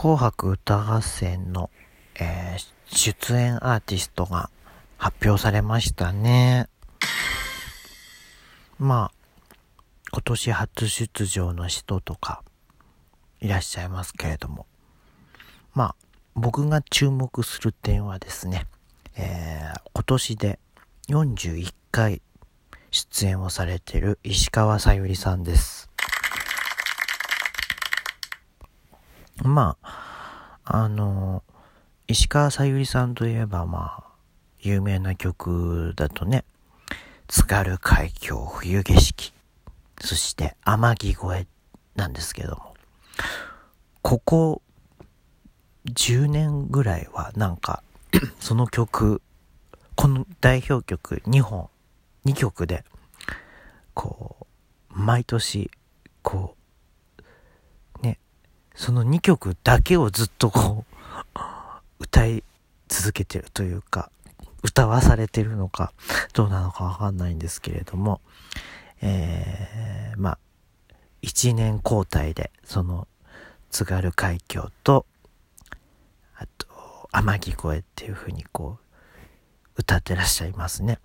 紅白歌合戦の、えー、出演アーティストが発表されましたね。まあ、今年初出場の人とかいらっしゃいますけれども。まあ、僕が注目する点はですね、えー、今年で41回出演をされている石川さゆりさんです。まあ、あの、石川さゆりさんといえば、まあ、有名な曲だとね、津軽海峡冬景色、そして天城越えなんですけども、ここ10年ぐらいはなんか、その曲、この代表曲2本、2曲で、こう、毎年、こう、その2曲だけをずっとこう、歌い続けてるというか、歌わされてるのか、どうなのかわかんないんですけれども、えー、まあ、一年交代で、その、津軽海峡と、あと、天城越えっていう風にこう、歌ってらっしゃいますね。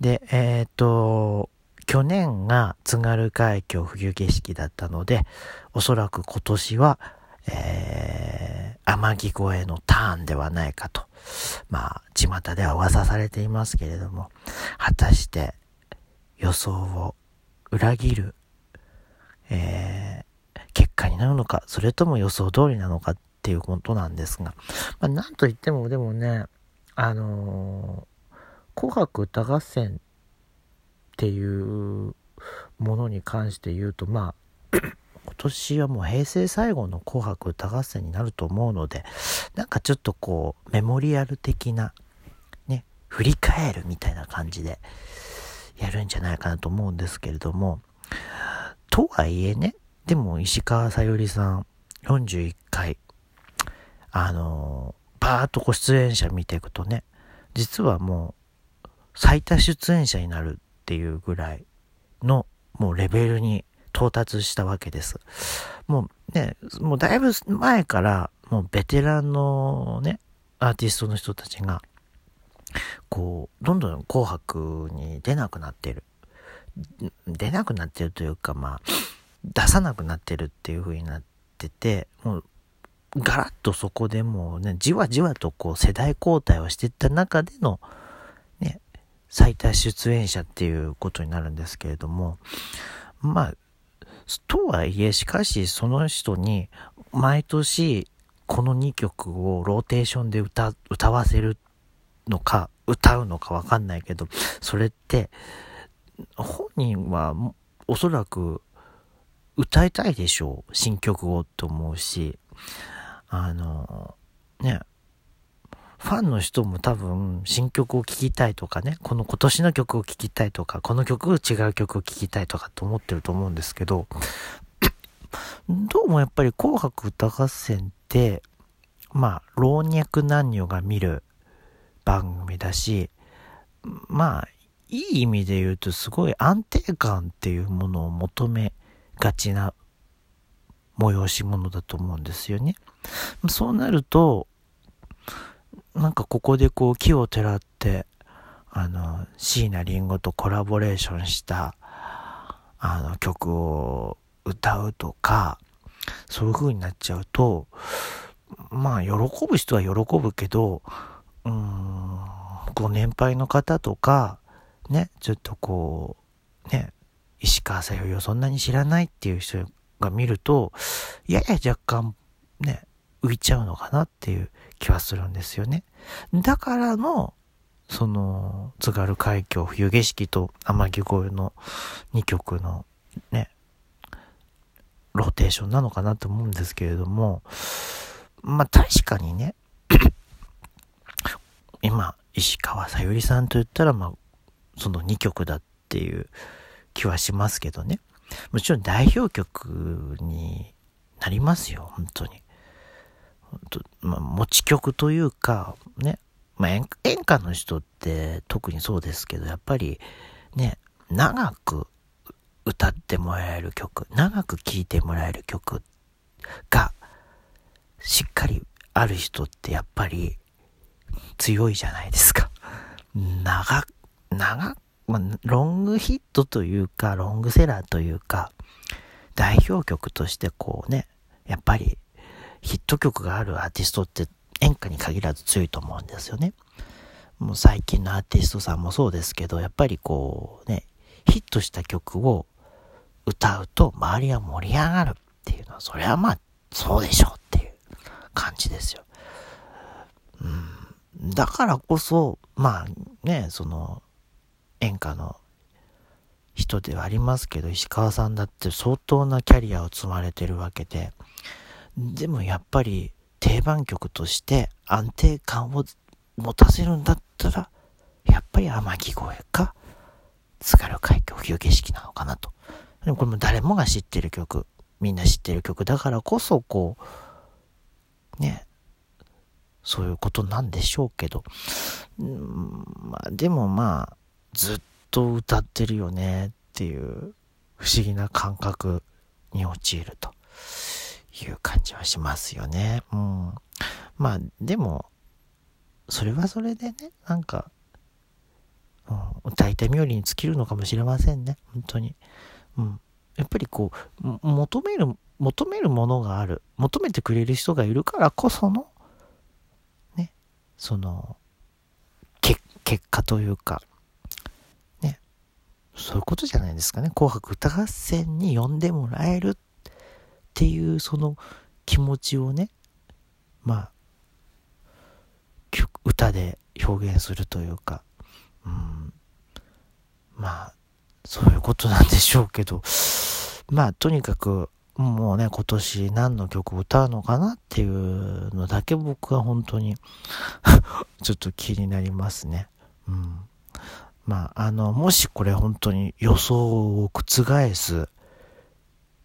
で、えっ、ー、と、去年が津軽海峡冬景色だったので、おそらく今年は、えー、天城越えのターンではないかと、まあ、巷では噂されていますけれども、果たして予想を裏切る、えー、結果になるのか、それとも予想通りなのかっていうことなんですが、まあ、なんといってもでもね、あのー、紅白歌合戦っていうものに関して言うと、まあ、今年はもう平成最後の紅白歌合戦になると思うので、なんかちょっとこう、メモリアル的な、ね、振り返るみたいな感じでやるんじゃないかなと思うんですけれども、とはいえね、でも石川さゆりさん41回、あのー、バーっとこう出演者見ていくとね、実はもう最多出演者になるっていうぐらいのもうレベルに到達したわけです。もうね、もうだいぶ前から、もうベテランのね、アーティストの人たちが、こう、どんどん紅白に出なくなってる。出なくなってるというか、まあ、出さなくなってるっていう風になってて、もう、ガラッとそこでもうね、じわじわとこう世代交代をしていった中での、最多出演者っていうことになるんですけれども、まあ、とはいえ、しかしその人に毎年この2曲をローテーションで歌、歌わせるのか、歌うのかわかんないけど、それって、本人はおそらく歌いたいでしょう。新曲をと思うし、あの、ね、ファンの人も多分新曲を聴きたいとかね、この今年の曲を聴きたいとか、この曲違う曲を聴きたいとかって思ってると思うんですけど、どうもやっぱり紅白歌合戦って、まあ、老若男女が見る番組だし、まあ、いい意味で言うとすごい安定感っていうものを求めがちな催し物だと思うんですよね。そうなると、なんかここでこう木をてらって、あの、椎名林檎とコラボレーションした、あの、曲を歌うとか、そういう風になっちゃうと、まあ、喜ぶ人は喜ぶけど、うーん、ご年配の方とか、ね、ちょっとこう、ね、石川さゆりをそんなに知らないっていう人が見ると、やや若干、ね、浮いちゃうのかなっていう気はするんですよね。だからの、その、津軽海峡冬景色と天城越えの2曲のね、ローテーションなのかなと思うんですけれども、まあ確かにね、今、石川さゆりさんと言ったら、まあ、その2曲だっていう気はしますけどね。もちろん代表曲になりますよ、本当に。まあ、持ち曲というか、ね、まあ演、歌の人って特にそうですけど、やっぱりね、長く歌ってもらえる曲、長く聴いてもらえる曲が、しっかりある人ってやっぱり強いじゃないですか。長、長、まあ、ロングヒットというか、ロングセラーというか、代表曲としてこうね、やっぱりヒット曲があるアーティストって演歌に限らず強いと思うんですよね。もう最近のアーティストさんもそうですけど、やっぱりこうね、ヒットした曲を歌うと周りが盛り上がるっていうのは、それはまあ、そうでしょうっていう感じですよ。うん。だからこそ、まあね、その、演歌の人ではありますけど、石川さんだって相当なキャリアを積まれてるわけで、でもやっぱり定番曲として安定感を持たせるんだったら、やっぱり天城越えか、津軽海峡冬景色なのかなと。でもこれも誰もが知ってる曲、みんな知ってる曲だからこそ、こう、ね、そういうことなんでしょうけど、んまあ、でもまあ、ずっと歌ってるよねっていう不思議な感覚に陥ると。いう感じはしますよね。うん。まあ、でも、それはそれでね、なんか、うん、歌いたい冥利に尽きるのかもしれませんね。本当に。うん。やっぱりこう、求める、求めるものがある。求めてくれる人がいるからこその、ね、その、結果というか、ね、そういうことじゃないですかね。紅白歌合戦に呼んでもらえるっっていうその気持ちをね、まあ、歌で表現するというか、うん、まあ、そういうことなんでしょうけど、まあ、とにかく、もうね、今年何の曲を歌うのかなっていうのだけ僕は本当に ちょっと気になりますね。うん。まあ、あの、もしこれ本当に予想を覆す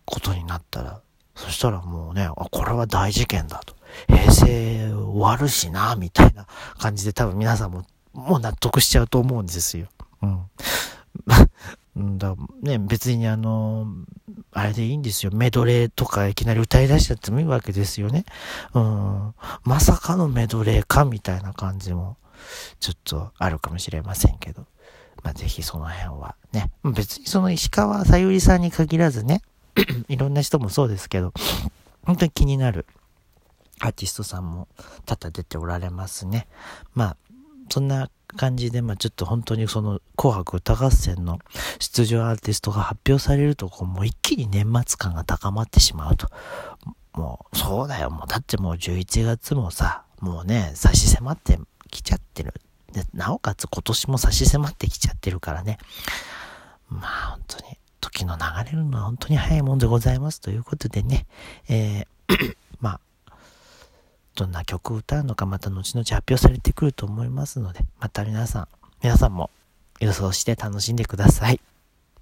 ことになったら、そしたらもうね、あ、これは大事件だと。平成終わるしな、みたいな感じで多分皆さんも、もう納得しちゃうと思うんですよ。うん。だね、別にあの、あれでいいんですよ。メドレーとかいきなり歌い出しちゃってもいいわけですよね。うん。まさかのメドレーかみたいな感じも、ちょっとあるかもしれませんけど。まあ、ぜひその辺はね。別にその石川さゆりさんに限らずね、いろんな人もそうですけど、本当に気になるアーティストさんも多々出ておられますね。まあ、そんな感じで、まあちょっと本当にその紅白歌合戦の出場アーティストが発表されると、こうもう一気に年末感が高まってしまうと。もう、そうだよ。もう、だってもう11月もさ、もうね、差し迫ってきちゃってる。で、なおかつ今年も差し迫ってきちゃってるからね。まあ本当に、時の流れるのは本当に早いもんでございますということでね、えー まあ、どんな曲を歌うのかまた後々発表されてくると思いますので、また皆さん、皆さんも予想して楽しんでください。